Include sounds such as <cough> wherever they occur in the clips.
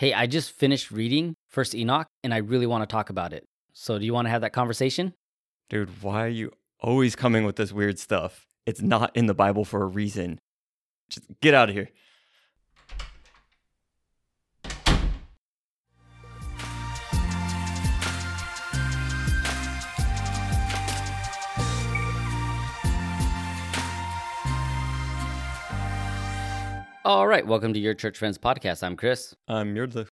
Hey, I just finished reading First Enoch and I really want to talk about it. So, do you want to have that conversation? Dude, why are you always coming with this weird stuff? It's not in the Bible for a reason. Just get out of here. All right, welcome to your Church Friends podcast. I'm Chris. You're the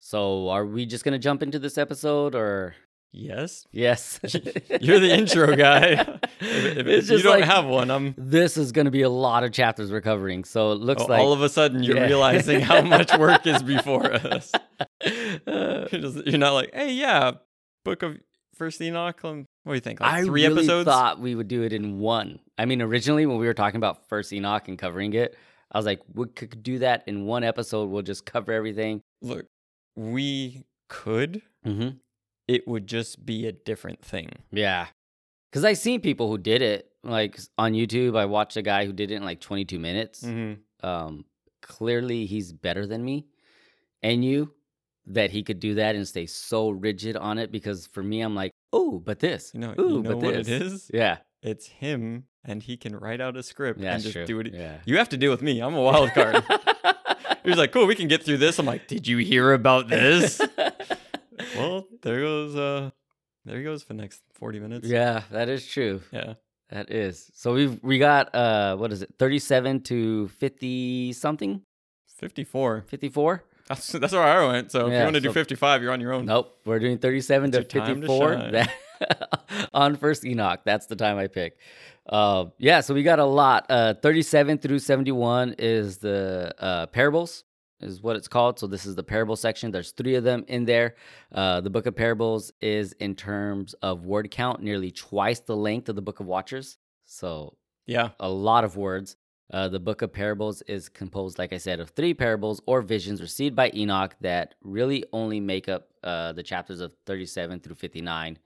So, are we just going to jump into this episode or yes. <laughs> yes? <laughs> You're the intro guy. <laughs> if if you don't like- have one, I'm. This is going to be a lot of chapters we're covering. So, it looks oh, like all of a sudden, you're Yeah. realizing how much work is before us. Uh, You're, just- you're not like, hey, yeah, Book of First Enoch. Um, what do you think? Like I three really episodes? thought we would do it in one. I mean, originally when we were talking about First Enoch and covering it, I was like, we could do that in one episode. We'll just cover everything. Look, we could. Mm-hmm. It would just be a different thing. Yeah, because I seen people who did it like on YouTube. I watched a guy who did it in like 22 minutes. Mm-hmm. Um, clearly he's better than me and you that he could do that and stay so rigid on it. Because for me, I'm like, oh, but this, You know, Ooh, you know but what it this. is? yeah, It's him, and he can write out a script yeah, and just true. do it. Yeah. You have to deal with me. I'm a wild card. <laughs> he was like, cool, we can get through this. I'm like, did you hear about this? <laughs> well, there goes uh there he goes for the next 40 minutes. yeah, that is true. Yeah. That is. So we've we got uh what is it? 37 to 50 something? 54. 54? That's that's where I went. So if Yeah, you want to do 55, you're on your own. Nope, we're doing 37 to It's to 54 shine. That- <laughs> on first Enoch. That's the time I pick. Uh, yeah, so we got a lot. Uh, 37 through 71 is the uh, parables, is what it's called. So this is the parable section. There's three of them in there. Uh, the book of parables is in terms of word count nearly twice the length of the book of Watchers. So Yeah. a lot of words. Uh, the book of parables is composed, like I said, of three parables or visions received by Enoch that really only make up uh, the chapters of 37 through 59.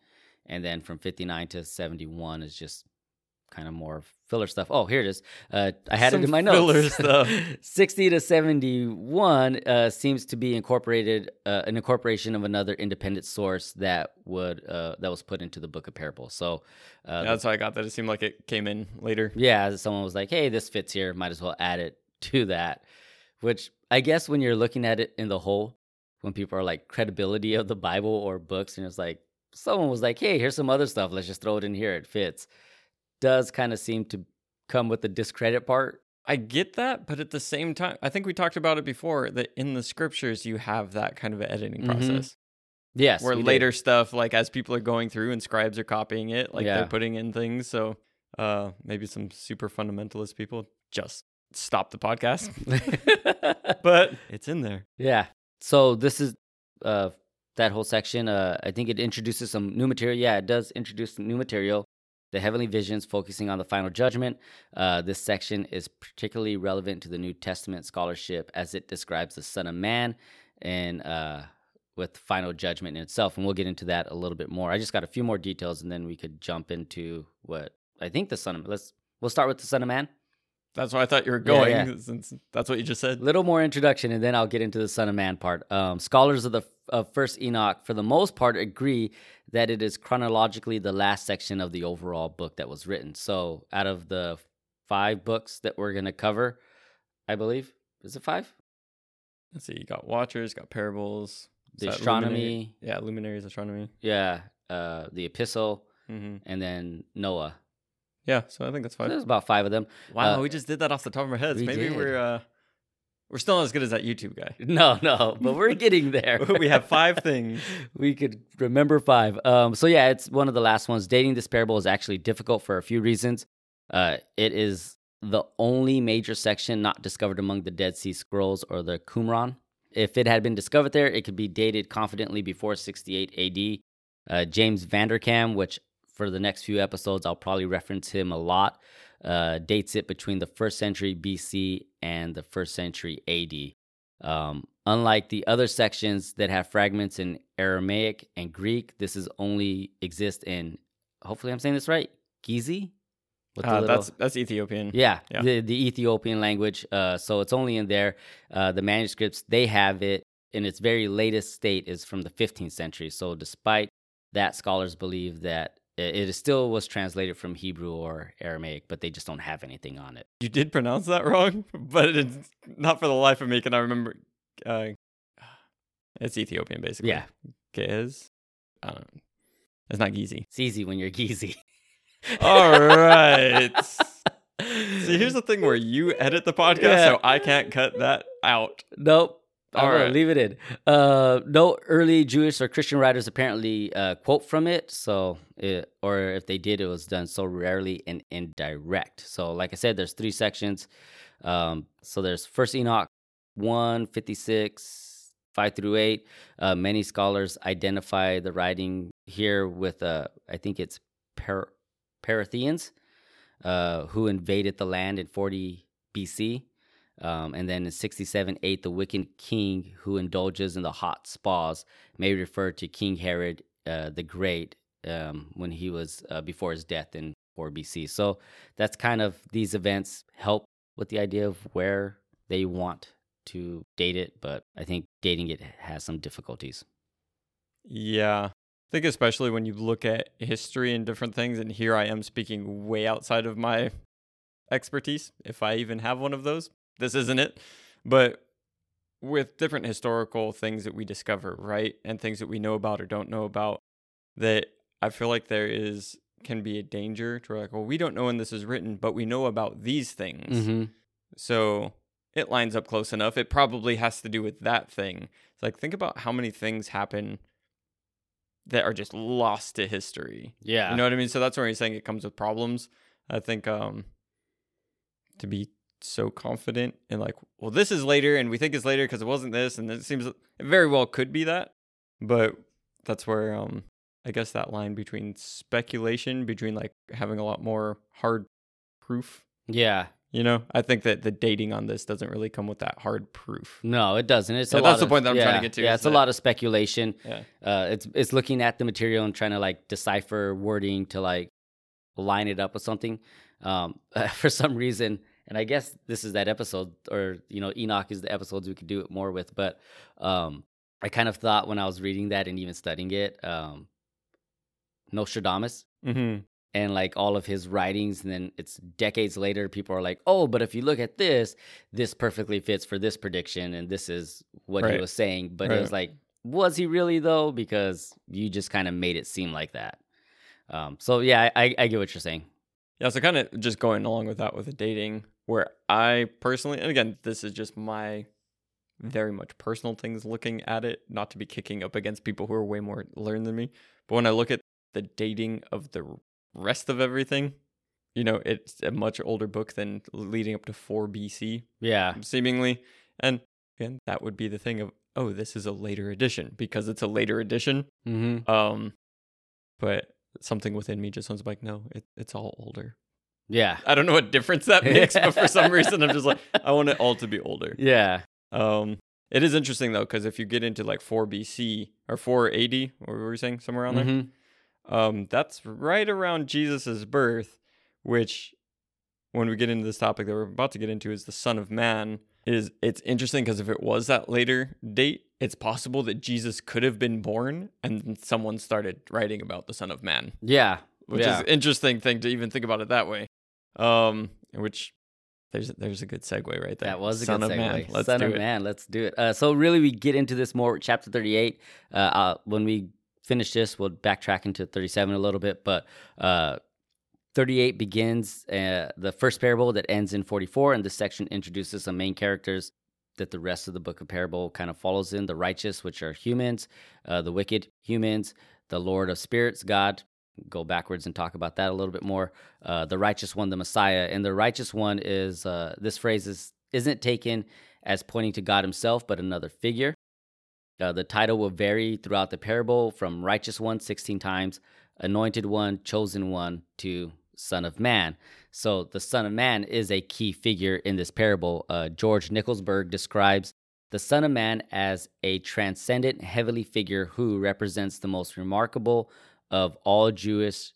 And then from 59 to 71 is just kind of more filler stuff. Oh, here it is. Uh, I had Some it in my notes. filler <laughs> stuff. 60 to 71 uh, seems to be incorporated, uh, an incorporation of another independent source that would uh, that was put into the book of parables. So uh, That's how I got that. It seemed like it came in later. yeah, someone was like, "Hey, this fits here. Might as well add it to that." Which I guess when you're looking at it in the whole, when people are like credibility of the Bible or books, and it's like someone was like, "Hey, here's some other stuff. Let's just throw it in here. It fits." Does kind of seem to come with the discredit part. I get that, but at the same time, I think we talked about it before that in the scriptures you have that kind of editing Mhm. process. Yes, where later stuff like as people are going through and scribes are copying it like Yeah. they're putting in things so uh maybe some super fundamentalist people just stop the podcast <laughs> but it's in there Yeah. So this is uh that whole section. Uh I think it introduces some new material. Yeah, it does introduce some new material. The heavenly visions focusing on the final judgment. Uh, this section is particularly relevant to the New Testament scholarship as it describes the Son of Man and uh, with final judgment in itself. And we'll get into that a little bit more. I just got a few more details, and then we could jump into what I think the Son of. Man. Let's we'll start with the Son of Man. that's where i thought you were Yeah, going yeah. <laughs> since that's what you just said little more introduction and then i'll get into the son of man part um, scholars of the of first enoch for the most part agree that it is chronologically the last section of the overall book that was written. So out of the five books that we're going to cover i believe is it five? Let's see you got watchers got parables the astronomy. Luminary- yeah luminaries astronomy. Yeah uh, the epistle hmm and then noah. Yeah so i think that's so fine there's about five of them. Wow uh, we just did that off the top of our heads. maybe did. we're uh we're still not as good as that youtube guy <laughs> no no but we're getting there <laughs> we have five <laughs> things we could remember five. Um, so yeah, it's one of the last ones. Dating this parable is actually difficult for a few reasons. Uh, it is the only major section not discovered among the Dead Sea Scrolls or the Qumran. If it had been discovered there, it could be dated confidently before 68 AD. Uh, James Vanderkam, which for the next few episodes I'll probably reference him a lot, uh, dates it between the first century BC and the first century AD. Um, unlike the other sections that have fragments in Aramaic and Greek, this is only exist in. Hopefully, I'm saying this right. Gizi. Uh, little- that's that's ethiopian yeah, Yeah. the the Ethiopian language. Uh, so it's only in there. Uh, the manuscripts they have it in its very latest state is from the 15th century. So, despite that, scholars believe that it, still was translated from Hebrew or Aramaic, but they just don't have anything on it. You did pronounce that wrong, <laughs> but it's not for the life of me. Can I remember? Uh, it's Ethiopian, basically. Yeah. Giz? I don't know. It's not Gizi. It's easy when you're geezy. All right. <laughs> See, here's the thing where you edit the podcast, Yeah. so I can't cut that out. Nope. All gonna right. leave it in. Uh, no early Jewish or Christian writers apparently uh, quote from it. So, it, or if they did, it was done so rarely and indirect. So, like I said, there's three sections. Um, so there's First Enoch, one fifty six, five through eight. Uh, many scholars identify the writing here with, uh, I think it's Par- Paratheans, uh, who invaded the land in 40 BC. Um, and then in 67 8, the wicked king who indulges in the hot spas may refer to King Herod uh, the Great um, when he was uh, before his death in 4 BC. So that's kind of these events help with the idea of where they want to date it, but I think dating it has some difficulties. Yeah. I think especially when you look at history and different things, and here I am speaking way outside of my expertise, if I even have one of those. This isn't it. But with different historical things that we discover, right? And things that we know about or don't know about, that I feel like there is can be a danger to like, well, we don't know when this is written, but we know about these things. Mm-hmm. So it lines up close enough. It probably has to do with that thing. It's like think about how many things happen that are just lost to history. Yeah. You know what I mean? So that's where he's saying it comes with problems. I think um to be so confident and like, well, this is later and we think it's later because it wasn't this, and it seems it very well could be that. But that's where um I guess that line between speculation, between like having a lot more hard proof yeah. you know, I think that the dating on this doesn't really come with that hard proof. No, it doesn't. It's Yeah, a that's lot the of- point that I'm trying to get to, Yeah, it's a that- lot of speculation. Yeah. Uh, it's it's looking at the material and trying to like decipher wording to like line it up with something. Um, <laughs> for some reason, and I guess this is that episode, or you know, Enoch is the episodes we could do it more with. But um, I kind of thought when I was reading that and even studying it, um, Nostradamus Mm-hmm. and like all of his writings and then it's decades later people are like oh but if you look at this this perfectly fits for this prediction and this is what he was saying but it was like was he really though because you just kind of made it seem like that um, so yeah I, I get what you're saying Yeah. So kind of just going along with that with the dating, where I personally, and again, this is just my very much personal things looking at it, not to be kicking up against people who are way more learned than me. But when I look at the dating of the rest of everything, you know, it's a much older book than leading up to 4 BC. yeah seemingly. And again, that would be the thing of, oh, this is a later edition because it's a later edition. mm-hmm. Um, but something within me just sounds like, no, it, it's all older. Yeah I don't know what difference that <laughs> makes, but for some reason, I'm just like, I want it all to be older. yeah Um, it is interesting though, because if you get into like 4 BC or 4 AD, what were you saying, somewhere around there? Mhm. Um, that's right around Jesus's birth, which when we get into this topic that we're about to get into is the Son of Man. Is it's interesting because if it was that later date, it's possible that Jesus could have been born and someone started writing about the Son of Man, yeah which yeah. is an interesting thing to even think about it that way. Um, which there's there's a good segue right there. That was a Son good segue. Man. Let's Son do of it. Man, let's do it. Uh, so really, we get into this more chapter thirty-eight. Uh, uh, when we finish this, we'll backtrack into thirty-seven a little bit. But uh, thirty-eight begins uh, the first parable that ends in forty-four, and this section introduces some main characters that the rest of the book of parable kind of follows in: the righteous, which are humans, uh, the wicked, humans, the Lord of spirits, God. Go backwards and talk about that a little bit more uh, the righteous one, the Messiah, and the righteous one is uh, this phrase is isn't taken as pointing to God Himself, but another figure. Uh, the title will vary throughout the parable from righteous one 16 times, anointed one, chosen one, to Son of Man. So the Son of Man is a key figure in this parable. Uh, George Nickelsburg describes the Son of Man as a transcendent heavenly figure who represents the most remarkable of all Jewish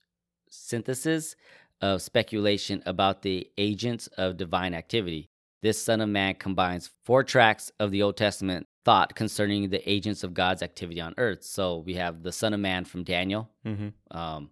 synthesis of speculation about the agents of divine activity. This Son of Man combines four tracts of the Old Testament thought concerning the agents of God's activity on earth. So we have the Son of Man from Daniel, Mm-hmm. um,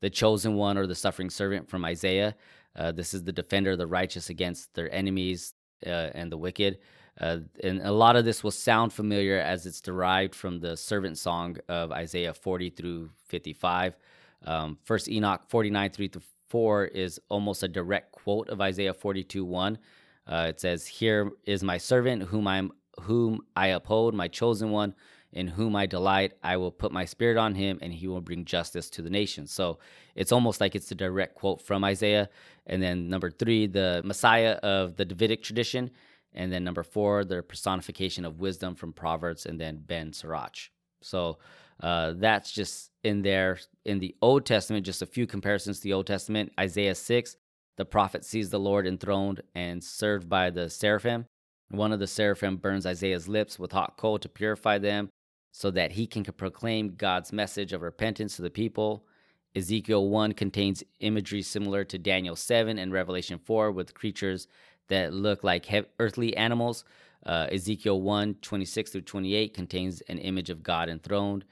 the chosen one or the suffering servant from Isaiah. Uh, this is the defender of the righteous against their enemies uh, and the wicked. Uh, and a lot of this will sound familiar as it's derived from the servant song of Isaiah 40 through 55. Um, First Enoch 49 3 through 4 is almost a direct quote of Isaiah 42 1. Uh, it says, "Here is my servant, whom I am, whom I uphold, my chosen one, in whom I delight. I will put my spirit on him, and he will bring justice to the nations." So it's almost like it's a direct quote from Isaiah. And then number three, the Messiah of the Davidic tradition, and then number four, the personification of wisdom from Proverbs, and then Ben Sirach. So uh, that's just in there in the Old Testament. Just a few comparisons to the Old Testament. Isaiah six, the prophet sees the Lord enthroned and served by the seraphim. One of the seraphim burns Isaiah's lips with hot coal to purify them, so that he can proclaim God's message of repentance to the people. Ezekiel 1 contains imagery similar to Daniel 7 and Revelation 4 with creatures that look like he- earthly animals. Uh, Ezekiel 1 26 through 28 contains an image of God enthroned.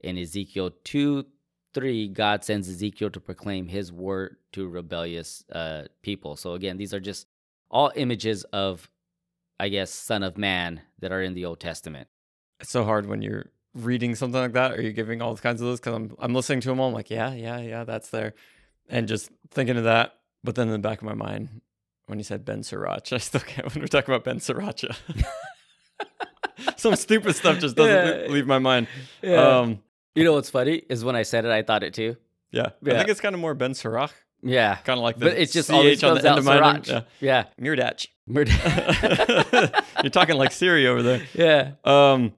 In Ezekiel 2 3, God sends Ezekiel to proclaim his word to rebellious uh, people. So, again, these are just all images of, I guess, Son of Man that are in the Old Testament. It's so hard when you're reading something like that. Are you giving all kinds of those? Because I'm I'm listening to them all. I'm like, yeah, yeah, yeah, that's there, and just thinking of that. But then in the back of my mind, when you said Ben Sirach, I still can't. When we're talking about Ben Sriracha, <laughs> some stupid stuff just doesn't Yeah. leave my mind. Um, you know what's funny is when I said it, I thought it too. yeah, I think it's kind of more Ben Sirach, Yeah. kind of like the But it's just CH on the end of mine. Sriracha. Yeah. Yeah. Mirdach. Murder. <laughs> You're talking like Siri over there. <laughs> yeah. Um,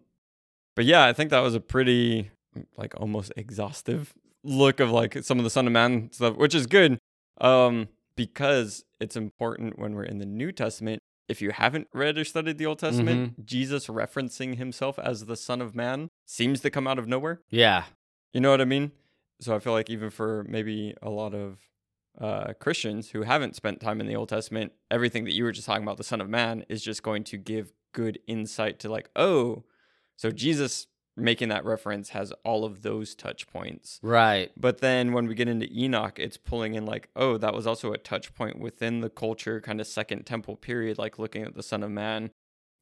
but yeah, I think that was a pretty like almost exhaustive look of like some of the Son of Man stuff, which is good. Um, because it's important when we're in the New Testament. If you haven't read or studied the Old Testament, Jesus referencing himself as the Son of Man seems to come out of nowhere. Yeah. You know what I mean? So I feel like even for maybe a lot of uh, Christians who haven't spent time in the Old Testament, everything that you were just talking about, the Son of Man, is just going to give good insight to like, oh, so Jesus making that reference has all of those touch points. Right. But then when we get into Enoch, it's pulling in like, oh, that was also a touch point within the culture, kind of second temple period, like looking at the Son of Man.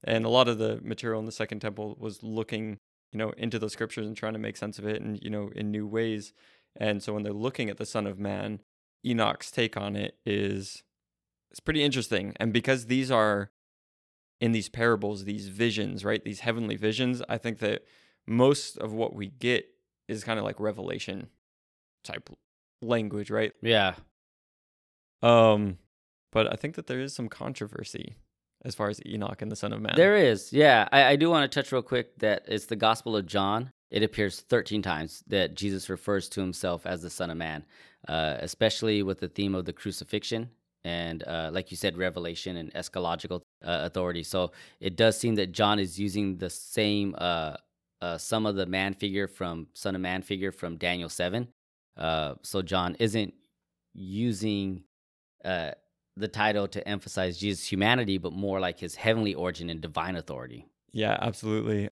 And a lot of the material in the second temple was looking, you know, into the scriptures and trying to make sense of it and, you know, in new ways. And so when they're looking at the Son of Man, Enoch's take on it is it's pretty interesting. And because these are in these parables, these visions, right? These heavenly visions, I think that most of what we get is kind of like revelation type language, right? Yeah. Um, but I think that there is some controversy as far as Enoch and the Son of Man. There is. Yeah. I, I do want to touch real quick that it's the Gospel of John. It appears 13 times that Jesus refers to himself as the Son of Man, uh, especially with the theme of the crucifixion and, uh, like you said, revelation and eschatological uh, authority. So it does seem that John is using the same, uh, some of the man figure from Son of Man figure from Daniel 7. Uh, so John isn't using uh, the title to emphasize Jesus' humanity, but more like his heavenly origin and divine authority. Yeah, absolutely.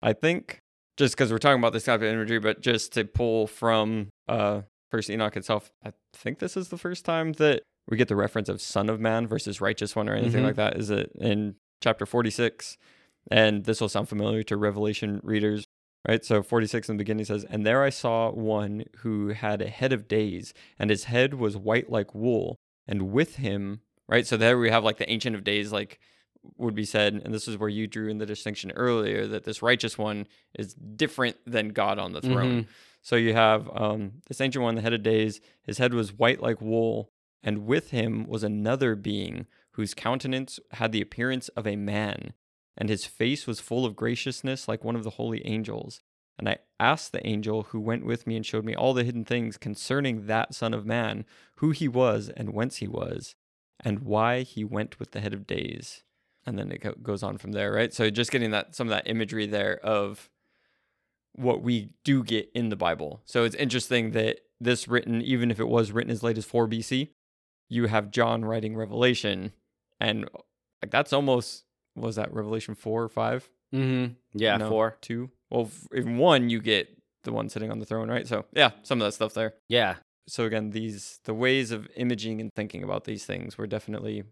I think just because we're talking about this type of imagery, but just to pull from uh First Enoch itself, I think this is the first time that we get the reference of Son of Man versus Righteous One or anything Mhm. like that. Is it in chapter forty six? And this will sound familiar to Revelation readers, right? So 46 in the beginning says, And there I saw one who had a head of days, and his head was white like wool, and with him, right? So there we have like the Ancient of Days, like would be said, and this is where you drew in the distinction earlier that this righteous one is different than God on the throne. So you have um, this ancient one, the head of days, his head was white like wool, and with him was another being whose countenance had the appearance of a man, and his face was full of graciousness like one of the holy angels. And I asked the angel who went with me and showed me all the hidden things concerning that Son of Man, who he was and whence he was, and why he went with the head of days. And then it goes on from there, right? So just getting that some of that imagery there of what we do get in the Bible. So it's interesting that this written, even if it was written as late as 4 BC, you have John writing Revelation, and like that's almost was that Revelation 4 or 5? Mm-hmm. Yeah, No. four. two. Well, in one you get the one sitting on the throne, right? So yeah, some of that stuff there. Yeah. So again, these the ways of imaging and thinking about these things were definitely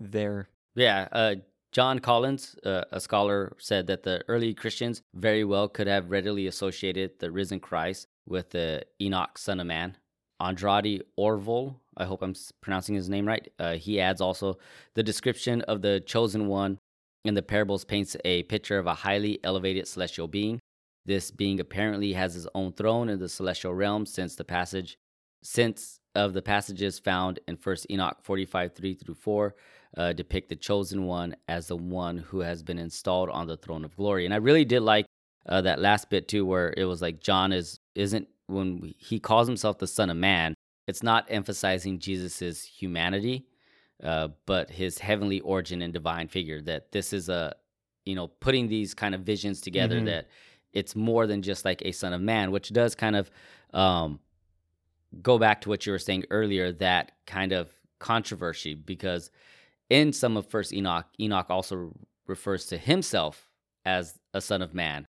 there. Yeah. Uh, John Collins, uh, a scholar, said that the early Christians very well could have readily associated the risen Christ with the Enoch, son of man. Andrei Orlov, I hope I'm pronouncing his name right. Uh, he adds also the description of the chosen one in the parables paints a picture of a highly elevated celestial being. This being apparently has his own throne in the celestial realm since the passage since of the passages found in First Enoch 45 3 through 4 uh, depict the chosen one as the one who has been installed on the throne of glory. And I really did like uh, that last bit too, where it was like John is isn't when we, he calls himself the Son of Man. It's not emphasizing Jesus's humanity, uh, but his heavenly origin and divine figure. That this is a you know putting these kind of visions together. Mhm. That it's more than just like a Son of Man, which does kind of um, go back to what you were saying earlier. That kind of controversy because in some of First Enoch, Enoch also refers to himself as a son of man.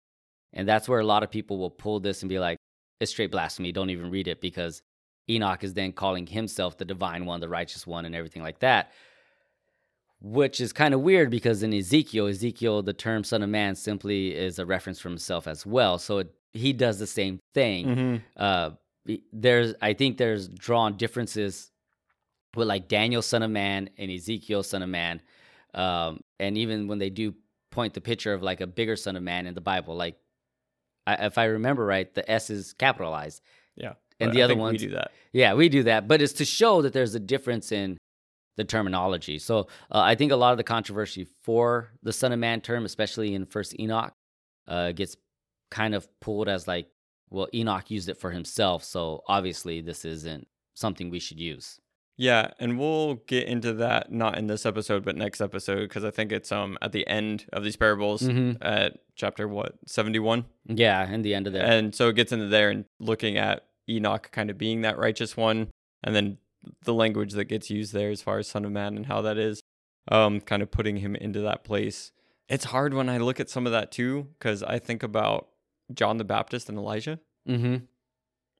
And that's where a lot of people will pull this and be like, it's straight blasphemy. Don't even read it because Enoch is then calling himself the divine one, the righteous one, and everything like that. Which is kind of weird because in Ezekiel, Ezekiel, the term son of man simply is a reference for himself as well. So it, he does the same thing Mm-hmm. uh there's i think there's drawn differences with like daniel son of man and ezekiel son of man um and even when they do point the picture of like a bigger son of man in the bible like I, if i remember right the s is capitalized Yeah. And But the I other ones- we do that. yeah we do that but it's to show that there's a difference in the terminology so uh, i think a lot of the controversy for the son of man term especially in first enoch uh, gets kind of pulled as like well enoch used it for himself so obviously this isn't something we should use Yeah, and we'll get into that not in this episode but next episode because I think it's um at the end of these parables Mhm. at chapter what seventy one, yeah in the end of that and so it gets into there and looking at Enoch kind of being that righteous one, and then the language that gets used there as far as Son of Man and how that is, um, kind of putting him into that place. It's hard when I look at some of that too because I think about John the Baptist and Elijah. mm-hmm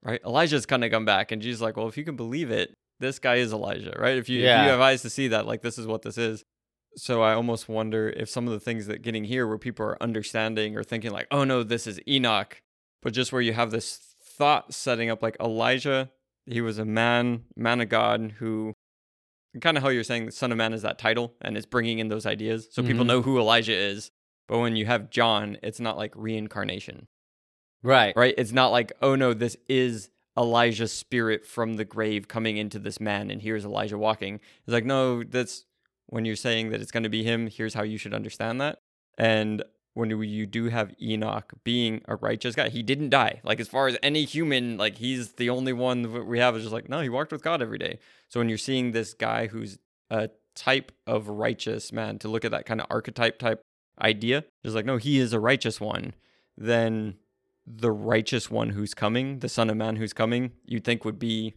right? Elijah's kind of come back, and Jesus like, well, if you can believe it, this guy is Elijah, right? If you if you have eyes to see that, like this is what this is. So I almost wonder if some of the things that getting here, where people are understanding or thinking like, oh no, this is Enoch, but just where you have this thought setting up like Elijah, he was a man, man of God who. Kind of how you're saying the Son of Man is that title and it's bringing in those ideas. So people Mhm. know who Elijah is. But when you have John, it's not like reincarnation right right? It's not like, oh no, this is Elijah's spirit from the grave coming into this man, and here's Elijah walking. It's like, no, that's when you're saying that it's going to be him, here's how you should understand that. And when you do have Enoch being a righteous guy, he didn't die. Like, as far as any human, like, he's the only one we have is just like, no, he walked with God every day. So when you're seeing this guy who's a type of righteous man, to look at that kind of archetype type idea, just like, no, he is a righteous one, then the righteous one who's coming, the Son of Man who's coming, you'd think would be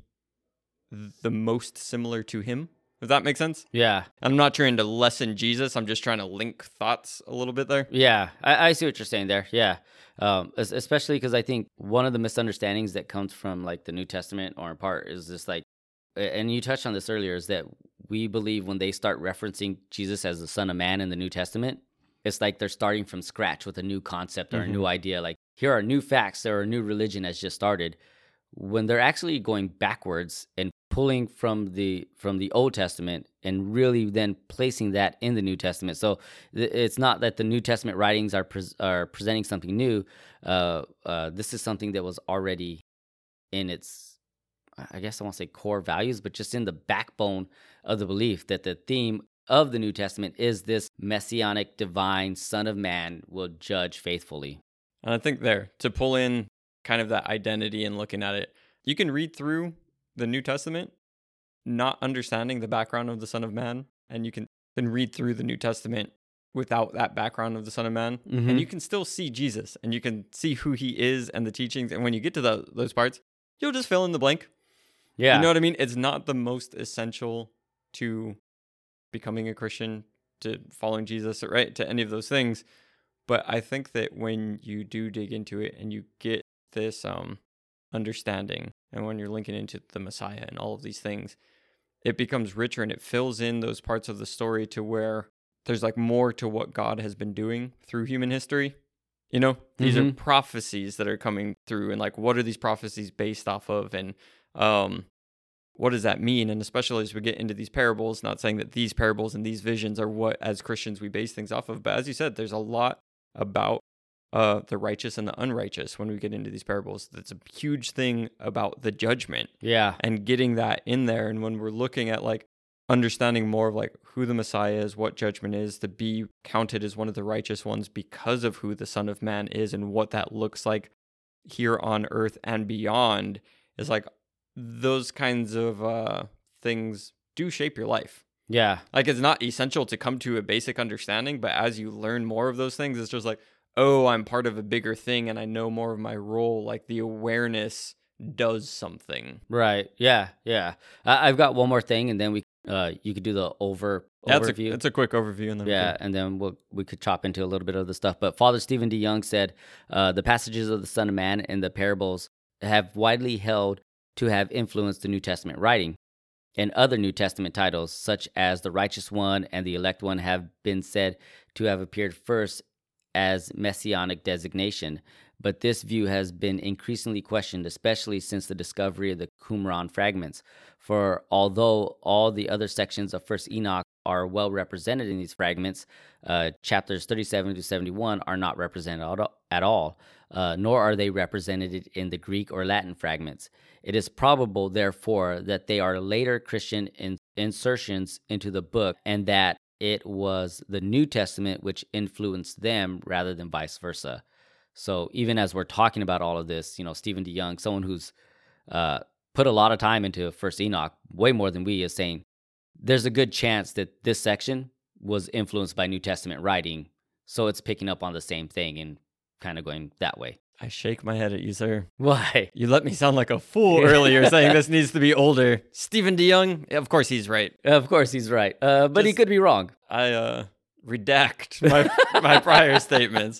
the most similar to him. Does that make sense? yeah I'm not trying to lessen Jesus. I'm just trying to link thoughts a little bit there. Yeah, I, I see what you're saying there. Yeah, um, especially because I think one of the misunderstandings that comes from like the New Testament or in part is just like, and you touched on this earlier, is that we believe when they start referencing Jesus as the Son of Man in the New Testament, it's like they're starting from scratch with a new concept or a new idea. Like here are new facts, or a new religion has just started. When they're actually going backwards and pulling from the from the Old Testament and really then placing that in the New Testament. So th- it's not that the New Testament writings are pres are presenting something new. Uh, uh, this is something that was already in its, I guess I won't say core values, but just in the backbone of the belief that the theme of the New Testament is this messianic, divine Son of Man will judge faithfully. And I think there, to pull in kind of that identity and looking at it, you can read through the New Testament not understanding the background of the Son of Man, and you can then read through the New Testament without that background of the Son of Man, Mhm. and you can still see Jesus and you can see who he is and the teachings. And when you get to tho- those parts, you'll just fill in the blank. Yeah, You know what I mean? It's not the most essential to becoming a Christian, to following Jesus, right? To any of those things. But I think that when you do dig into it and you get this um understanding and when you're linking into the Messiah and all of these things, it becomes richer and it fills in those parts of the story to where there's like more to what God has been doing through human history. You know, these are Mhm. prophecies that are coming through and like what are these prophecies based off of and um what does that mean? And especially as we get into these parables, not saying that these parables and these visions are what as Christians we base things off of, but as you said, there's a lot about uh, the righteous and the unrighteous when we get into these parables. That's a huge thing about the judgment Yeah. and getting that in there. And when we're looking at like understanding more of like who the Messiah is, what judgment is, to be counted as one of the righteous ones because of who the Son of Man is and what that looks like here on earth and beyond is like those kinds of uh, things do shape your life. Yeah. Like it's not essential to come to a basic understanding, but as you learn more of those things, it's just like, oh, I'm part of a bigger thing and I know more of my role. Like the awareness does something. Right. Yeah. Yeah. I, I've got one more thing, and then we uh you could do the over That's a, overview. that's a quick overview. And then yeah, can- and then we'll, we could chop into a little bit of the stuff. But Father Stephen DeYoung said uh, the passages of the Son of Man and the parables have widely held to have influenced the New Testament writing. And other New Testament titles, such as the Righteous One and the Elect One, have been said to have appeared first as messianic designation. But this view has been increasingly questioned, especially since the discovery of the Qumran fragments. For although all the other sections of First Enoch are well represented in these fragments, uh, chapters 37 to 71 are not represented at all- uh, nor are they represented in the Greek or Latin fragments. It is probable, therefore, that they are later Christian in- insertions into the book and that it was the New Testament which influenced them rather than vice versa. So even as we're talking about all of this, you know, Stephen DeYoung, someone who's uh, put a lot of time into First Enoch, way more than we, is saying there's a good chance that this section was influenced by New Testament writing, so it's picking up on the same thing and kind of going that way. I shake my head at you, sir. Why? You let me sound like a fool <laughs> earlier saying this needs to be older. Stephen DeYoung, of course he's right. Of course, he's right, uh, but he could be wrong. I uh redact <laughs> my my prior statements.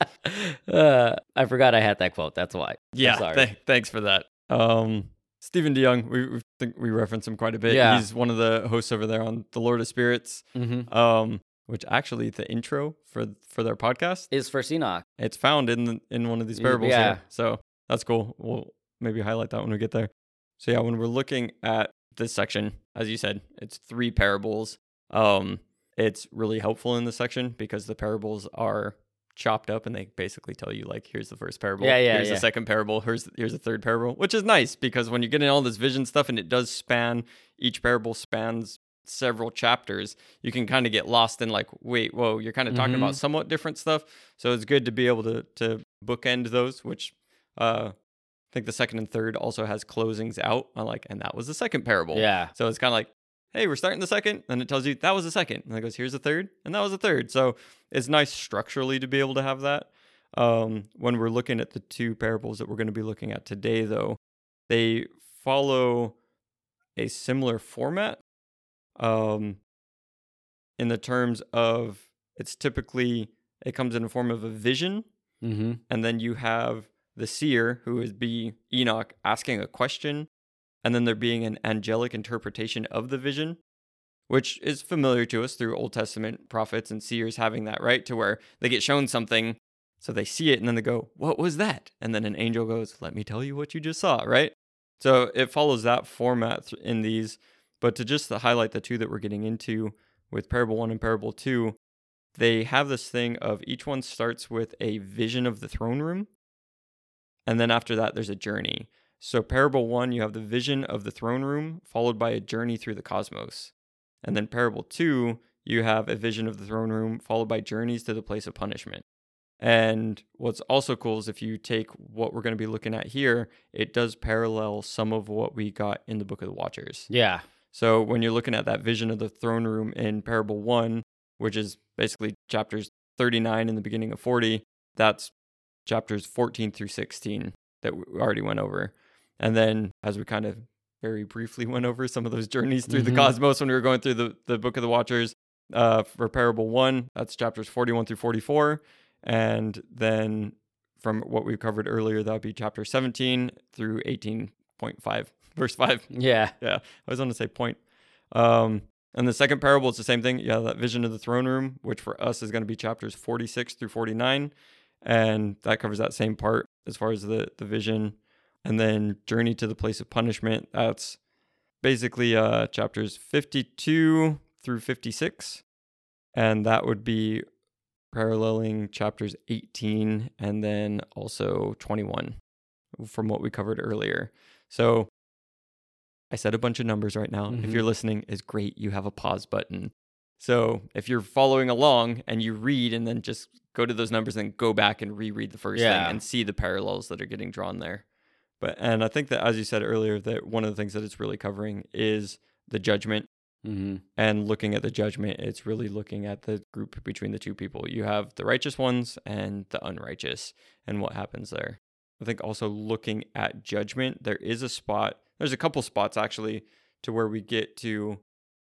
Uh, I forgot I had that quote. That's why. I'm Yeah, sorry. th- thanks for that. Um, Stephen DeYoung, we, we think we reference him quite a bit. Yeah. He's one of the hosts over there on the Lord of Spirits. mm-hmm. Um, which actually the intro for for their podcast, Is for Enoch? it's found in the, in one of these parables. yeah. here. so that's cool. We'll maybe highlight that when we get there. So yeah, when we're looking at this section, as you said, it's three parables. Um, it's really helpful in this section because the parables are chopped up and they basically tell you like here's the first parable Yeah, yeah, here's yeah. the second parable here's here's the third parable which is nice because when you get in all this vision stuff and it does span each parable spans several chapters you can kind of get lost in like wait whoa you're kind of talking Mhm. about somewhat different stuff so it's good to be able to to bookend those which uh i think the second and third also has closings out I'm like and that was the second parable Yeah. so it's kind of like, hey, we're starting the second. and it tells you that was the second. And it goes, here's the third. And that was the third. So it's nice structurally to be able to have that. Um, when we're looking at the two parables that we're going to be looking at today, though, they follow a similar format um, in the terms of it's typically, it comes in the form of a vision Mm-hmm. and then you have the seer who is be enoch asking a question and then there being an angelic interpretation of the vision which is familiar to us through old testament prophets and seers having that right? To where they get shown something so they see it and then they go what was that? And then an angel goes let me tell you what you just saw right? So it follows that format in these but to just highlight the two that we're getting into with parable 1 and parable 2 they have this thing of each one starts with a vision of the throne room and then after that there's a journey. So parable 1 you have the vision of the throne room followed by a journey through the cosmos. And then parable 2 you have a vision of the throne room followed by journeys to the place of punishment. And what's also cool is if you take what we're going to be looking at here it does parallel some of what we got in the book of the watchers. Yeah. So when you're looking at that vision of the throne room in parable 1, which is basically chapters 39 in the beginning of 40, that's chapters 14 through 16 that we already went over. And then as we kind of very briefly <laughs> went over some of those journeys through Mhm. the cosmos when we were going through the, the book of the watchers uh, for parable 1, that's chapters 41 through 44. And then from what we covered earlier, that would be chapter 17 through 18.5, verse 5. Yeah. Yeah, I was going to say point. Um, and the second parable is the same thing. Yeah, that vision of the throne room, which for us is going to be chapters 46 through 49. And that covers that same part as far as the, the vision. And then journey to the place of punishment. That's basically uh, chapters 52 through 56. And that would be paralleling chapters 18 and then also 21 from what we covered earlier. So I said a bunch of numbers right now. If Mhm. you're listening, is great. You have a pause button. So if you're following along and you read and then just go to those numbers and go back and reread the first Yeah. thing and see the parallels that are getting drawn there. But and I think that as you said earlier, that one of the things that it's really covering is the judgment hmm and looking at the judgment, it's really looking at the group between the two people. You have the righteous ones and the unrighteous and what happens there. I think also looking at judgment, there is a spot, there's a couple spots actually to where we get to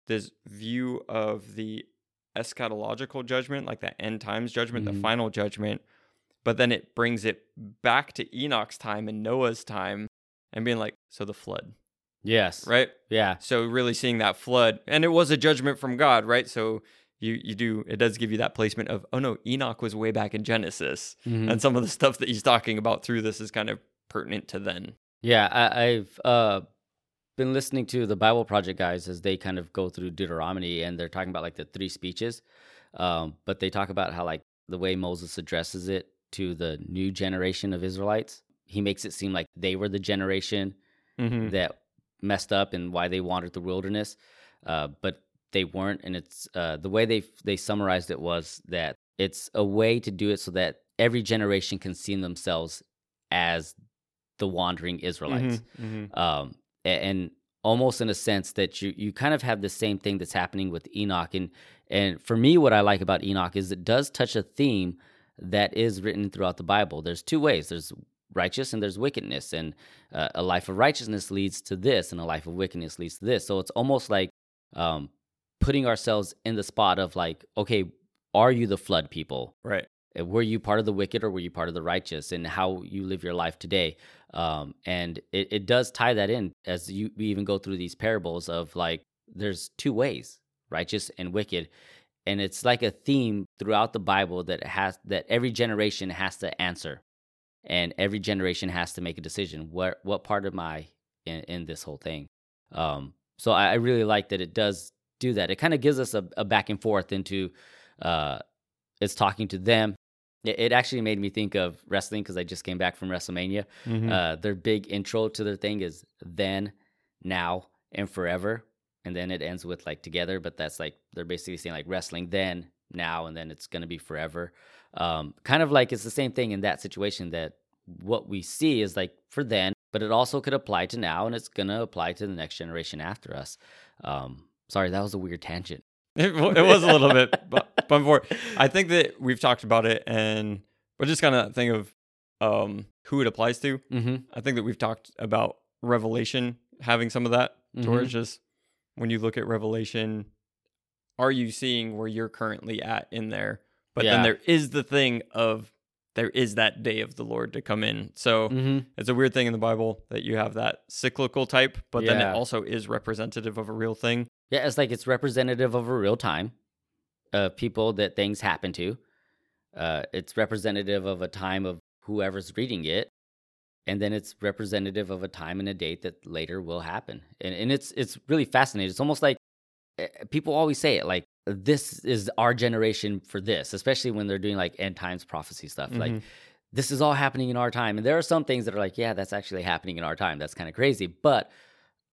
this view of the eschatological judgment, like the end times judgment, the Mhm. final judgment. But then it brings it back to Enoch's time and Noah's time and being like, so the flood, Yes. right? Yeah. So really seeing that flood, and it was a judgment from God, right? So you you do it does give you that placement of oh no, Enoch was way back in Genesis, Mhm. and some of the stuff that he's talking about through this is kind of pertinent to then. Yeah, I, I've uh, been listening to the Bible Project guys as they kind of go through Deuteronomy, and they're talking about like the three speeches. Um, but they talk about how like the way Moses addresses it to the new generation of Israelites, he makes it seem like they were the generation Mm-hmm. that messed up and why they wandered the wilderness, uh, but they weren't. And it's uh, the way they they summarized it was that it's a way to do it so that every generation can see themselves as the wandering Israelites, Mm-hmm. um, and almost in a sense that you you kind of have the same thing that's happening with Enoch. And and for me, what I like about Enoch is it does touch a theme that is written throughout the Bible. There's two ways. There's righteous and there's wickedness and uh, a life of righteousness leads to this and a life of wickedness leads to this so it's almost like um, putting ourselves in the spot of like okay are you the flood people Right. Uh, were you part of the wicked or were you part of the righteous and how you live your life today? Um, and it, it does tie that in as you we even go through these parables of like there's two ways righteous and wicked. And it's like a theme throughout the bible that has that every generation has to answer. And every generation has to make a decision. What what part am i in, in this whole thing? Um, so I, I really like that it does do that. It kind of gives us a, a back and forth into uh, it's talking to them. It, it actually made me think of wrestling because i just came back from wrestlemania. Mm-hmm. uh, their big intro to their thing is then now and forever and then it ends with like together but that's like they're basically saying like wrestling then now and then it's going to be forever. Um, kind of like it's the same thing in that situation that what we see is like for then but it also could apply to now and it's going to apply to the next generation after us. Um, sorry that was a weird tangent It, it <laughs> was a little bit, but, before I think that we've talked about it, and but just kind of think of um, who it applies to. mm-hmm. I think that we've talked about Revelation having some of that. Mhm. George, just when you look at Revelation, are you seeing where you're currently at in there? But Yeah. then there is the thing of there is that day of the Lord to come in. So Mm-hmm. it's a weird thing in the Bible that you have that cyclical type, but then it also is representative of a real thing. Yeah, it's like it's representative of a real time of people that things happen to. Uh, it's representative of a time of whoever's reading it, and then it's representative of a time and a date that later will happen. And and it's it's really fascinating. It's almost like eh, people always say it like this is our generation for this, especially when they're doing like end times prophecy stuff. Like Mhm. this is all happening in our time. And there are some things that are like, yeah, that's actually happening in our time. That's kind of crazy. But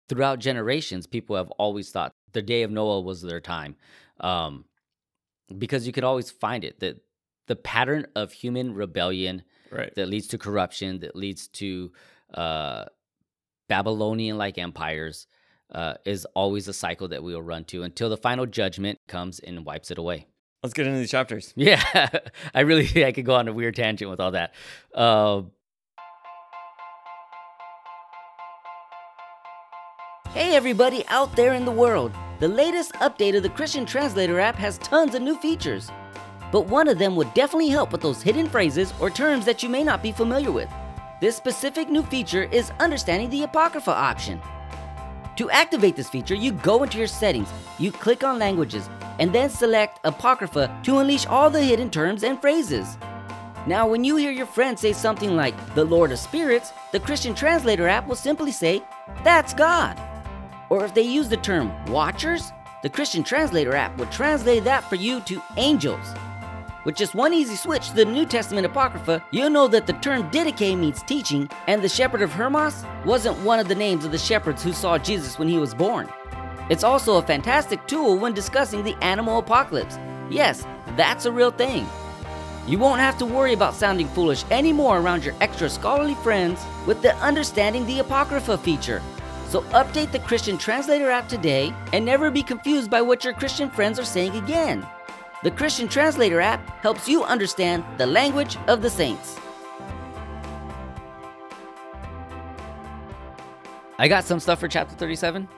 throughout generations, people have always thought the day of Noah was their time. Um, because you could always find it that the pattern of human rebellion right. that leads to corruption, that leads to uh, Babylonian like empires, uh, is always a cycle that we will run to until the final judgment comes and wipes it away. Let's get into these chapters. Yeah, <laughs> I really <laughs> I could go on a weird tangent with all that. Uh, hey, everybody out there in the world! The latest update of the Christian Translator app has tons of new features. but one of them would definitely help with those hidden phrases or terms that you may not be familiar with. This specific new feature is understanding the Apocrypha option. To activate this feature, you go into your settings, you click on languages, and then select Apocrypha to unleash all the hidden terms and phrases. Now, when you hear your friend say something like, the Lord of Spirits, the Christian Translator app will simply say, That's God. Or if they use the term Watchers, the Christian Translator app would translate that for you to angels. With just one easy switch to the New Testament Apocrypha, you'll know that the term Didache means teaching, and the shepherd of Hermas wasn't one of the names of the shepherds who saw Jesus when he was born. It's also a fantastic tool when discussing the animal apocalypse. Yes, that's a real thing. You won't have to worry about sounding foolish anymore around your extra scholarly friends with the Understanding the Apocrypha feature. So update the Christian Translator app today and never be confused by what your Christian friends are saying again. The Christian Translator app helps you understand the language of the saints. I got some stuff for chapter 37.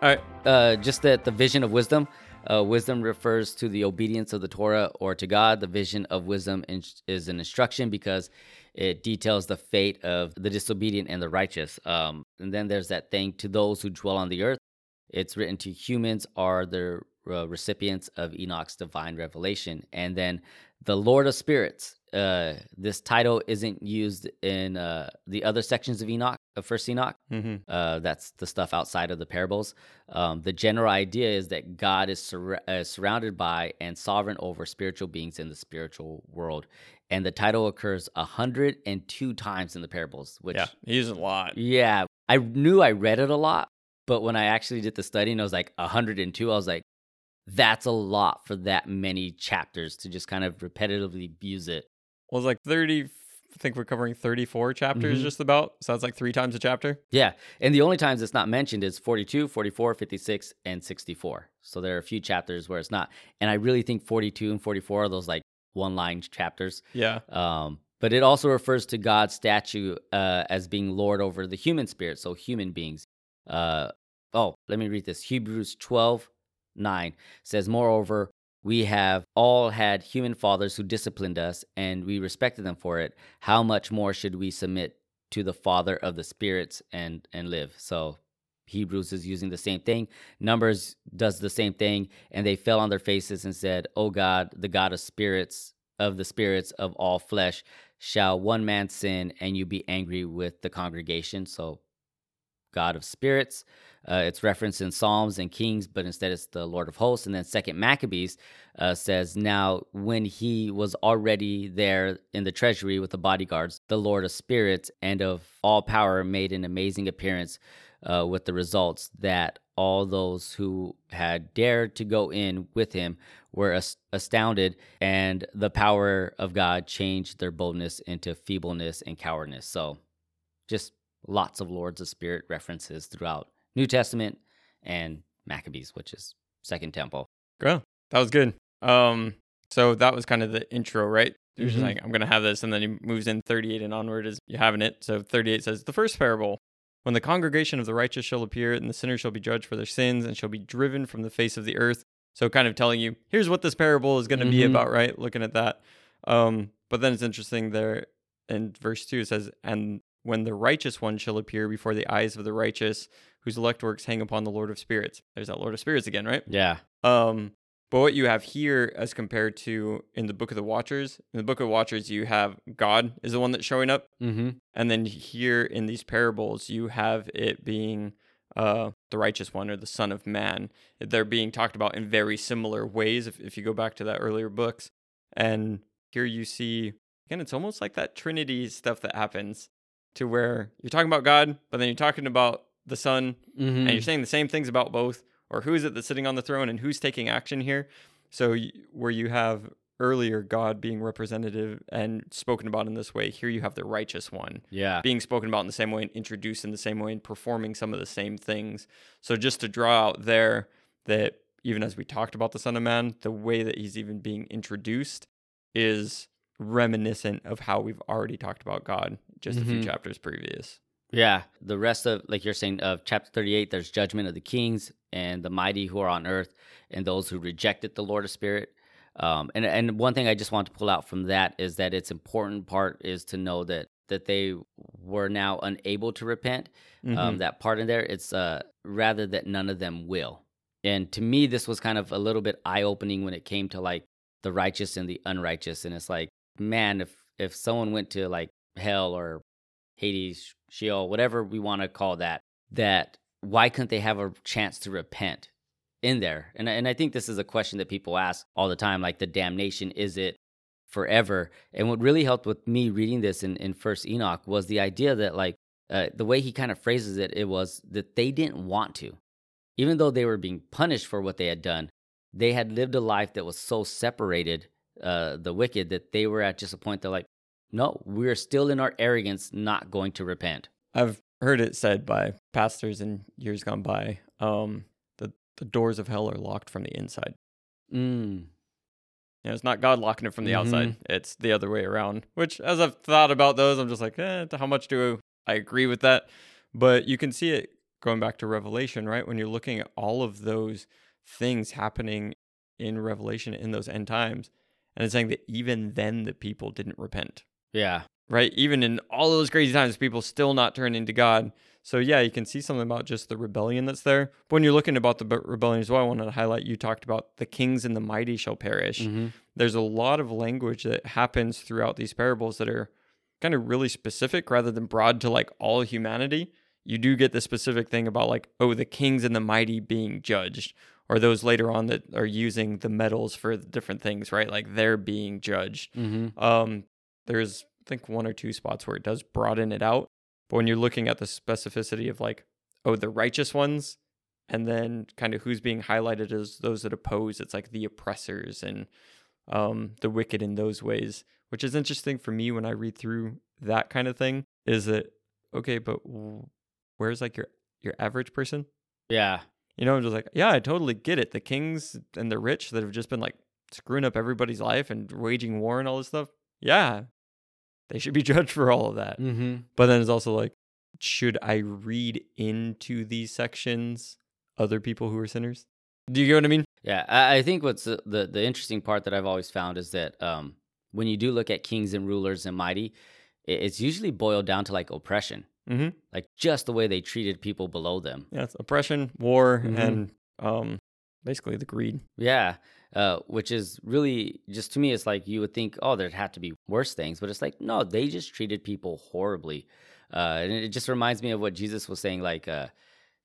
All right. Uh, just that the vision of wisdom. Uh, wisdom refers to the obedience of the Torah or to God. The vision of wisdom in- is an instruction because it details the fate of the disobedient and the righteous. Um, and then there's that thing to those who dwell on the earth. It's written to humans are the uh, recipients of Enoch's divine revelation. And then the Lord of Spirits. Uh, this title isn't used in uh, the other sections of Enoch, of First Enoch. Mm-hmm. Uh, that's the stuff outside of the parables. Um, the general idea is that God is sur- uh, surrounded by and sovereign over spiritual beings in the spiritual world. And the title occurs 102 times in the parables, which, Yeah, he uses a lot. yeah, I knew I read it a lot, but when I actually did the study and I was like 102, I was like, that's a lot for that many chapters to just kind of repetitively use it. Well, it's like 30, I think we're covering 34 chapters Mhm. just about. So that's like three times a chapter. Yeah. And the only times it's not mentioned is 42, 44, 56, and 64. So there are a few chapters where it's not. And I really think 42 and 44 are those like one line chapters. Yeah. Um, but it also refers to God's statue uh, as being Lord over the human spirit, so human beings. Uh, oh, let me read this. Hebrews 12 9 says, Moreover, we have all had human fathers who disciplined us, and we respected them for it. How much more should we submit to the Father of the spirits and and live? So Hebrews is using the same thing. Numbers does the same thing, and they fell on their faces and said, "O God, the God of spirits, of the spirits of all flesh, shall one man sin and you be angry with the congregation?" So, God of spirits. Uh, it's referenced in Psalms and Kings, but instead it's the Lord of hosts. And then Second Maccabees uh, says, "Now when he was already there in the treasury with the bodyguards, the Lord of spirits and of all power made an amazing appearance." uh, with the results that all those who had dared to go in with him were as- astounded, and the power of God changed their boldness into feebleness and cowardness. So, just lots of Lords of Spirit references throughout New Testament and Maccabees, which is Second Temple. Girl, that was good. Um, so that was kind of the intro, right? You're just Mhm. like, I'm gonna have this, and then he moves in 38 and onward as you having it. So 38 says, the first parable. When the congregation of the righteous shall appear, and the sinners shall be judged for their sins, and shall be driven from the face of the earth. So kind of telling you, here's what this parable is going to be Mhm. about, right? Looking at that. Um, but then it's interesting there in verse two it says, and when the righteous one shall appear before the eyes of the righteous, whose elect works hang upon the Lord of spirits. There's that Lord of spirits again, right? Yeah. Um, but what you have here, as compared to in the Book of the Watchers, in the Book of Watchers, you have God is the one that's showing up, Mm-hmm. and then here in these parables, you have it being uh, the righteous one or the Son of Man. They're being talked about in very similar ways. If if you go back to that earlier books, and here you see again, it's almost like that Trinity stuff that happens, to where you're talking about God, but then you're talking about the Son, Mm-hmm. and you're saying the same things about both or who is it that's sitting on the throne and who's taking action here so y- where you have earlier god being representative and spoken about in this way here you have the righteous one yeah. being spoken about in the same way and introduced in the same way and performing some of the same things so just to draw out there that even as we talked about the son of man the way that he's even being introduced is reminiscent of how we've already talked about god just a few Mhm. chapters previous Yeah, the rest of like you're saying of chapter 38 there's judgment of the kings and the mighty who are on earth and those who rejected the Lord of Spirit. Um, and and one thing I just want to pull out from that is that it's important part is to know that that they were now unable to repent. Mhm. Um, that part in there, it's uh, rather that none of them will. And to me, this was kind of a little bit eye opening when it came to like the righteous and the unrighteous. And it's like, man, if if someone went to like hell or Hades, Sheol, whatever we want to call that, that why couldn't they have a chance to repent in there? And and I think this is a question that people ask all the time, like the damnation is it forever? And what really helped with me reading this in in First Enoch was the idea that like uh, the way he kind of phrases it, it was that they didn't want to, even though they were being punished for what they had done. They had lived a life that was so separated, uh, the wicked, that they were at just a point that like, no, we're still in our arrogance, not going to repent. I've heard it said by pastors in years gone by um, that the doors of hell are locked from the inside. Mm. You know, it's not God locking it from the Mhm. outside. It's the other way around. Which, as I've thought about those, I'm just like, eh, how much do I agree with that? But you can see it going back to Revelation, right? When you're looking at all of those things happening in Revelation in those end times, and it's saying that even then the people didn't repent, Yeah. right? Even in all those crazy times, people still not turning to God. So yeah, you can see something about just the rebellion that's there. But when you're looking about the be- rebellion as well, I wanted to highlight you talked about the kings and the mighty shall perish hmm there's a lot of language that happens throughout these parables that are kind of really specific rather than broad to like all humanity. You do get the specific thing about like, oh, the kings and the mighty being judged, or those later on that are using the metals for different things, right? Like they're being judged. hmm Um, there's I think one or two spots where it does broaden it out, but when you're looking at the specificity of like, oh, the righteous ones, and then kind of who's being highlighted as those that oppose, it's like the oppressors and um, the wicked in those ways, which is interesting for me when I read through that kind of thing. Is that okay? But where's like your your average person? Yeah. You know, I'm just like, yeah, I totally get it. The kings and the rich that have just been like screwing up everybody's life and waging war and all this stuff. Yeah, they should be <laughs> judged for all of that. hmm But then it's also like, should I read into these sections other people who are sinners? Do you get what I mean? Yeah, I, I think what's the, the the interesting part that I've always found is that um, when you do look at kings and rulers and mighty, it, it's usually boiled down to like oppression, Mm-hmm. like just the way they treated people below them. Yeah, it's oppression, war, Mhm. and um, basically the greed. Yeah, uh, which is really just to me, it's like you would think, oh, there'd have to be worse things, but it's like no, they just treated people horribly, uh, and it just reminds me of what Jesus was saying, like, uh,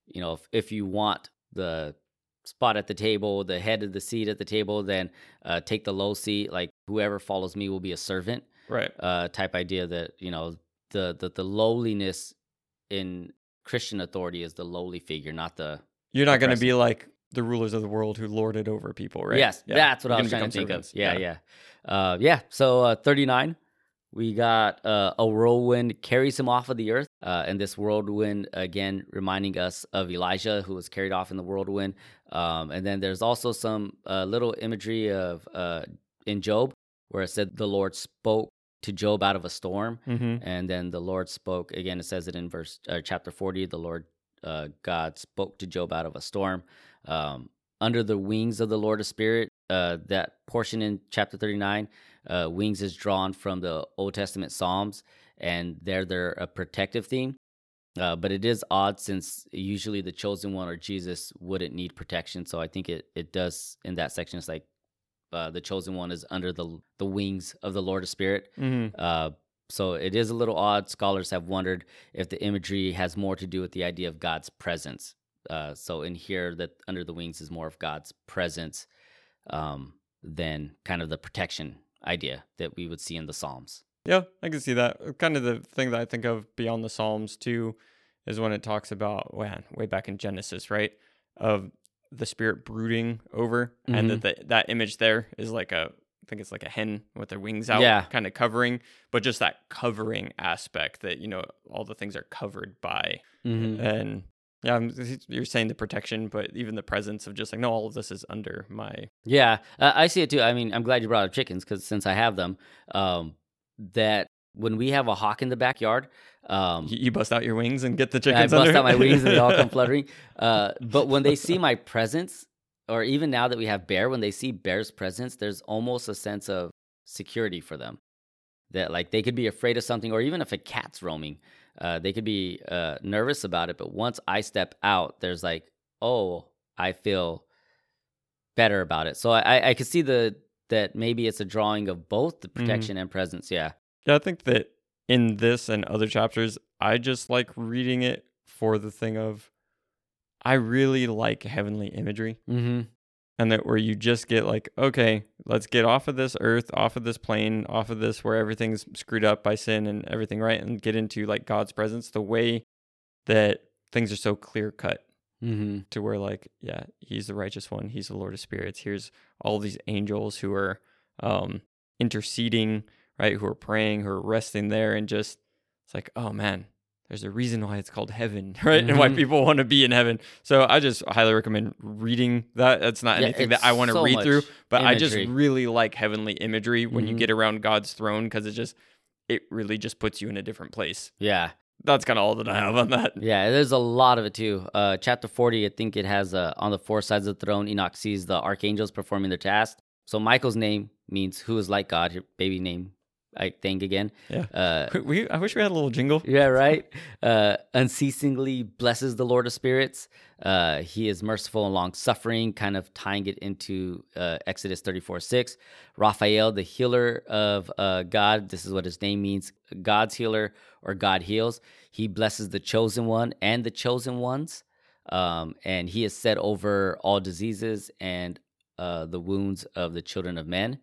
you know, if, if you want the spot at the table, the head of the seat at the table, then uh, take the low seat. Like whoever follows me will be a servant, Right. uh, type idea that you know the the the lowliness in Christian authority is the lowly figure, not the You're not going to be like the rulers of the world who lord it over people, right? Yes, Yeah, that's what you're I was trying to think servants. of. Yeah, yeah. Uh, yeah. So uh, 39, we got uh, a whirlwind carries him off of the earth. Uh, and this whirlwind, again, reminding us of Elijah, who was carried off in the whirlwind. Um, and then there's also some uh, little imagery of uh, in Job where it said the Lord spoke to Job out of a storm. Mm-hmm. And then the Lord spoke again. It says it in verse uh, chapter forty. The Lord uh, God spoke to Job out of a storm. Um, under the wings of the Lord of Spirit. Uh, that portion in chapter thirty nine, uh, wings is drawn from the Old Testament Psalms, and there they're a protective theme. Uh, but it is odd since usually the chosen one or Jesus wouldn't need protection. So I think it it does in that section. It's like uh, the chosen one is under the the wings of the Lord of Spirit. Mm-hmm. Uh, so it is a little odd. Scholars have wondered if the imagery has more to do with the idea of God's presence. Uh, so in here, that under the wings is more of God's presence um, than kind of the protection idea that we would see in the Psalms. Yeah, I can see that. Uh, Kind of the thing that I think of beyond the Psalms too is when it talks about man, way back in Genesis, right? Of the spirit brooding over and that the, that image there is like a I think it's like a hen with their wings out, Yeah. kind of covering, but just that covering aspect that you know all the things are covered by, Mm-hmm. and yeah, I'm, you're saying the protection, but even the presence of just like no, all of this is under my Yeah, uh, I see it too. I mean, I'm glad you brought up chickens because since I have them, um, that when we have a hawk in the backyard, um, you, you bust out your wings and get the chickens. I bust under. out my wings and they all come <laughs> fluttering. Uh, but when they see my presence or even now that we have bear, when they see bear's presence, there's almost a sense of security for them. That like they could be afraid of something, or even if a cat's roaming, uh, they could be uh, nervous about it. But once I step out, there's like, oh, I feel better about it. So I, I could see the that maybe it's a drawing of both the Mm-hmm. protection and presence. Yeah. Yeah, I think that in this and other chapters, I just like reading it for the thing of I really like heavenly imagery. Mm-hmm. And that where you just get like, okay, let's get off of this earth, off of this plane, off of this where everything's screwed up by sin and everything, right? And get into like God's presence the way that things are so clear cut Mm-hmm. to where like yeah he's the righteous one he's the lord of spirits here's all these angels who are um interceding right who are praying who are resting there and just it's like oh man there's a reason why it's called heaven <laughs> right and why Mhm. people want to be in heaven so i just highly recommend reading that that's not Yeah, anything that i want to so read through but i just really like heavenly imagery when you Mhm. get around god's throne because it just it really just puts you in a different place Yeah. that's kind of all that i have on that Yeah, there's a lot of it too. Uh, chapter 40, I think it has uh, on the four sides of the throne, Enoch sees the archangels performing their task. So Michael's name means who is like God, your baby name, I think again. yeah Uh, <laughs> we, i wish we had a little jingle yeah, <laughs> right. Uh, unceasingly blesses the Lord of Spirits. Uh, he is merciful and long suffering, kind of tying it into uh, Exodus 34 6. Raphael, the healer of uh, God, this is what his name means God's healer or God heals. He blesses the chosen one and the chosen ones. Um, and he is set over all diseases and uh, the wounds of the children of men.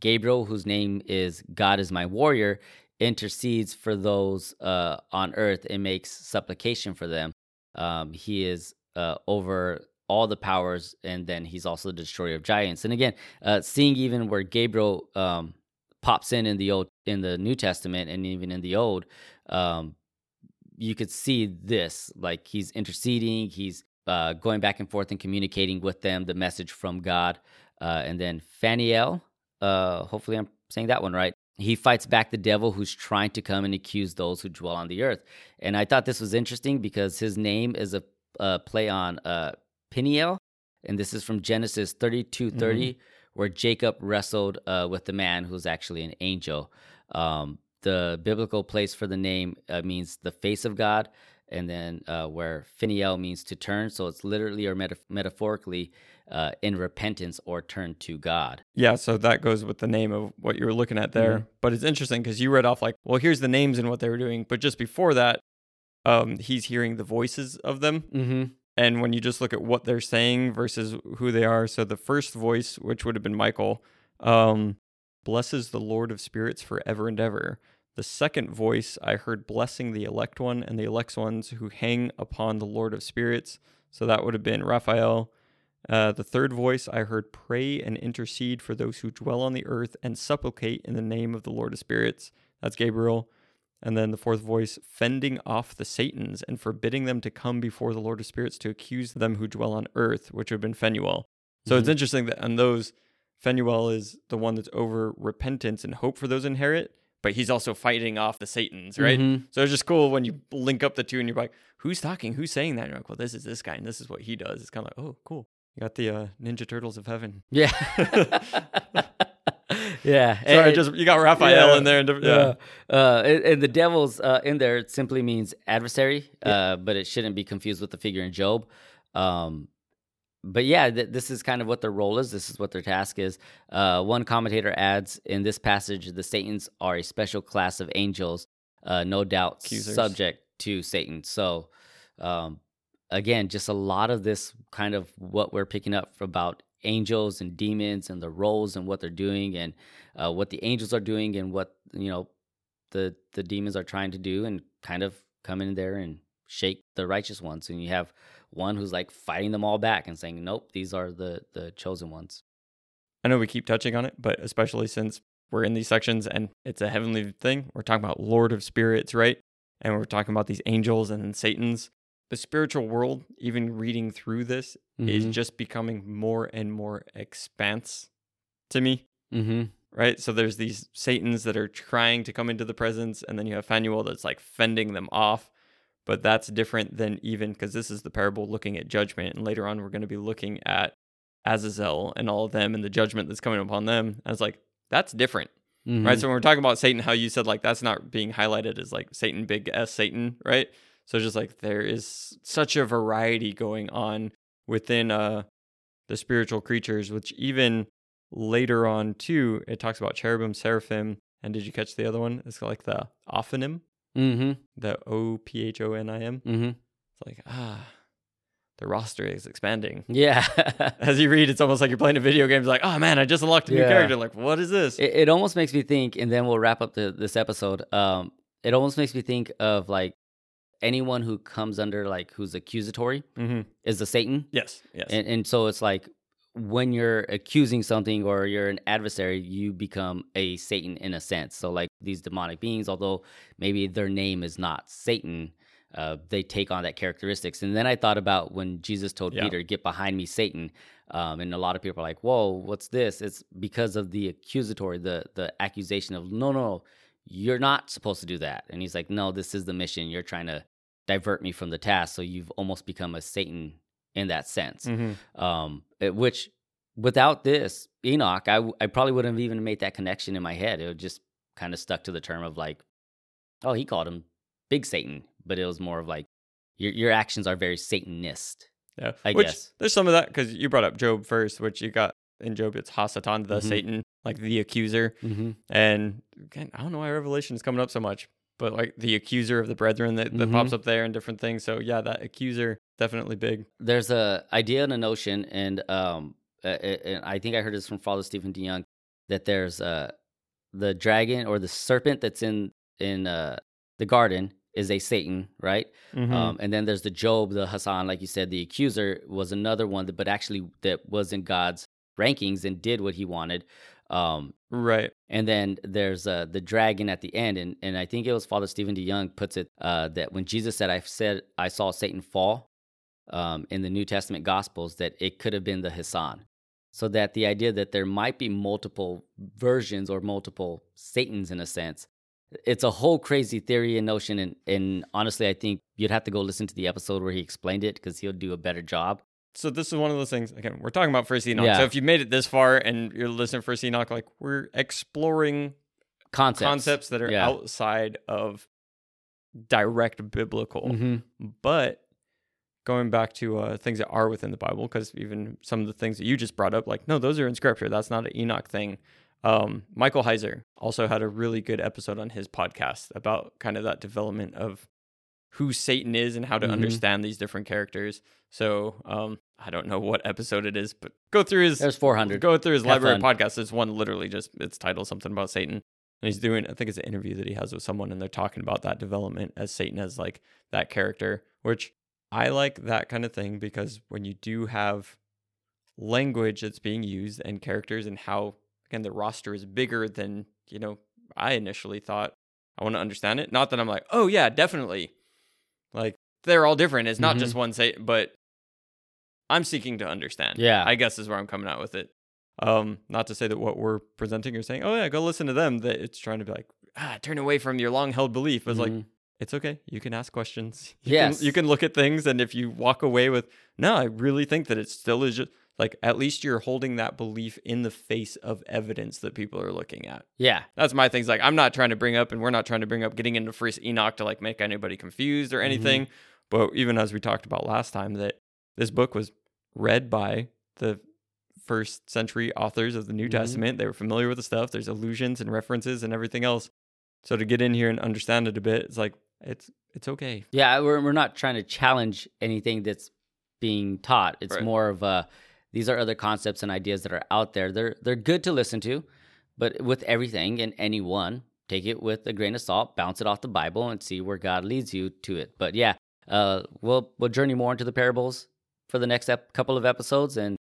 Gabriel, whose name is God is my warrior, intercedes for those uh, on earth and makes supplication for them. Um, he is uh, over all the powers, and then he's also the destroyer of giants. And again, uh, seeing even where Gabriel um, pops in in the old in the New Testament and even in the Old, um, you could see this like he's interceding, he's uh, going back and forth and communicating with them the message from God. Uh, and then Faniel, uh, hopefully I'm saying that one right. He fights back the devil who's trying to come and accuse those who dwell on the earth. And I thought this was interesting because his name is a, a play on uh, Peniel, and this is from Genesis 32 30, where Jacob wrestled uh, with the man who's actually an angel. Um, the biblical place for the name uh, means the face of God, and then uh, where Phinniel means to turn. So it's literally or meta- metaphorically uh, in repentance or turn to God. Yeah, so that goes with the name of what you were looking at there. Mhm. But it's interesting because you read off like, well, here's the names and what they were doing. But just before that, um, he's hearing the voices of them. Mm-hmm. And when you just look at what they're saying versus who they are, so the first voice, which would have been Michael, um, blesses the Lord of spirits forever and ever. The second voice, I heard blessing the elect one and the elect ones who hang upon the Lord of spirits. So that would have been Raphael. Uh, the third voice, I heard pray and intercede for those who dwell on the earth and supplicate in the name of the Lord of spirits. That's Gabriel. And then the fourth voice, fending off the Satans and forbidding them to come before the Lord of Spirits to accuse them who dwell on earth, which would have been Phanuel. So it's Mhm. interesting that on those, Phanuel is the one that's over repentance and hope for those inherit, but he's also fighting off the Satans, right? Mhm. So it's just cool when you link up the two and you're like, who's talking? Who's saying that? And you're like, well, this is this guy and this is what he does. It's kind of like, oh, cool. You got the uh, Ninja Turtles of Heaven. <laughs> Yeah. <laughs> yeah. Sorry, and- just you got Raphael yeah, in there. And, yeah. yeah. Uh, and, and the devil's uh, in there it simply means adversary, uh, but it shouldn't be confused with the figure in Job. Um, but yeah, th- this is kind of what their role is. This is what their task is. Uh, one commentator adds in this passage, the Satans are a special class of angels, uh, no doubt Accusers. subject to Satan. So, um, again, just a lot of this kind of what we're picking up about angels and demons and the roles and what they're doing and uh, what the angels are doing and what you know the the demons are trying to do and kind of come in there and shake the righteous ones and you have one who's like fighting them all back and saying nope these are the the chosen ones I know we keep touching on it, but especially since we're in these sections and it's a heavenly thing, we're talking about Lord of Spirits, right? And we're talking about these angels and Satan's. The spiritual world, even reading through this, is Mhm. just becoming more and more expanse to me, mm-hmm. right? So there's these Satans that are trying to come into the presence, and then you have Phanuel that's like fending them off. But that's different than even because this is the parable looking at judgment, and later on we're going to be looking at Azazel and all of them and the judgment that's coming upon them. I was like, that's different. Mhm. Right. So when we're talking about Satan, how you said like that's not being highlighted as like Satan, big S Satan, right? So just like there is such a variety going on within uh the spiritual creatures, which even later on too, it talks about cherubim, seraphim, and did you catch the other one? It's like the ophonim, Mhm. the O P H O N I M. Mhm. It's like ah, the roster is expanding. Yeah. <laughs> As you read, it's almost like you're playing a video game. It's like, oh man, I just unlocked a new character. Like, what is this? it, it almost makes me think, and then we'll wrap up the, this episode. Um, it almost makes me think of like anyone who comes under like who's accusatory mm-hmm. is a Satan, Yes. Yes. and and so it's like when you're accusing something or you're an adversary, you become a Satan in a sense. So like these demonic beings, although maybe their name is not Satan. Uh, they take on that characteristics, and then I thought about when Jesus told Yeah. Peter, "Get behind me, Satan," um, and a lot of people are like, "Whoa, what's this?" It's because of the accusatory, the the accusation of, "No, no, you're not supposed to do that," and he's like, "No, this is the mission. You're trying to divert me from the task, so you've almost become a Satan in that sense." mm-hmm. um, which without this Enoch, I probably wouldn't have even made that connection in my head. It would just kind of stuck to the term of like, oh, he called him Big Satan, but it was more of like your your actions are very Satanist. Yeah, I which guess. there's some of that because you brought up Job first, which you got in Job. It's Hasatan, the Mhm. Satan, like the accuser, Mm-hmm. and again, I don't know why Revelation is coming up so much, but like the accuser of the brethren that, that Mhm. pops up there and different things. So yeah, that accuser definitely big. There's a idea and a notion, and um, and I think I heard this from Father Stephen DeYoung that there's uh the dragon or the serpent that's in in uh the garden is a Satan, right? Mhm. Um, and then there's the Job, the Hasatan, like you said, the accuser was another one, that, but actually that was in God's rankings and did what he wanted. Um, right. and then there's uh, the dragon at the end, and and I think it was Father Stephen DeYoung puts it uh, that when Jesus said, "I said I saw Satan fall," um, in the New Testament Gospels, that it could have been the Hasatan. So that the idea that there might be multiple versions or multiple Satans in a sense, it's a whole crazy theory and notion. And, and honestly, I think you'd have to go listen to the episode where he explained it because he'll do a better job. So this is one of those things. Again, we're talking about First Enoch. Yeah. So if you made it this far and you're listening to First Enoch, like we're exploring Concepts, concepts that are Yeah. outside of direct biblical. Mhm. But going back to uh, things that are within the Bible, because even some of the things that you just brought up, like, no, those are in scripture. That's not an Enoch thing. Um, Michael Heiser also had a really good episode on his podcast about kind of that development of who Satan is and how to Mhm. understand these different characters. So um, I don't know what <laughs> episode it is, but go through his There's 400. Go through his Have library fun. podcast. There's one literally just it's titled something about Satan. And he's doing, I think it's an interview that he has with someone, and they're talking about that development as Satan as like that character, which I like that kind of thing because when you do have language that's being used and characters and how again the roster is bigger than you know I initially thought. I want to understand it. Not that I'm like, oh yeah, definitely. Like they're all different. It's not Mhm. just one say, but I'm seeking to understand. Yeah. I guess is where I'm coming out with it. Um, not to say that what we're presenting or saying, oh yeah, go listen to them. That it's trying to be like, ah, turn away from your long held belief. It's like Mhm. it's okay. You can ask questions. <laughs> You Yes. Can, you can look at things, and if you walk away with, no, I really think that it still is just like at least you're holding that belief in the face of evidence that people are looking at. yeah. That's my things. Like I'm not trying to bring up, and we're not trying to bring up getting into First Enoch to like make anybody confused or anything. But even as we talked about last time, that this book was read by the first century authors of the New Mhm. Testament. They were familiar with the stuff. There's allusions and references and everything else. So to get in here and understand it a bit, it's like it's it's okay. Yeah, we're we're not trying to challenge anything that's being taught. It's Right. more of uh these are other concepts and ideas that are out there. They're they're good to listen to, but with everything and anyone, take it with a grain of salt, bounce it off the Bible, and see where God leads you to it. But yeah, uh, we'll we'll journey more into the parables for the next ep- couple of episodes, and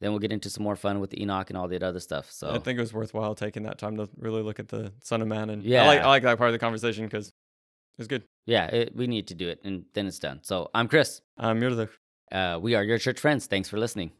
then we'll get into some more fun with Enoch and all that other stuff. So I think it was worthwhile taking that time to really look at the Son of Man, and Yeah. I like I like that part of the conversation because it was good. yeah, it, we need to do it, and then it's done. So I'm Chris. You're the Uh, we are your church friends. Thanks for listening.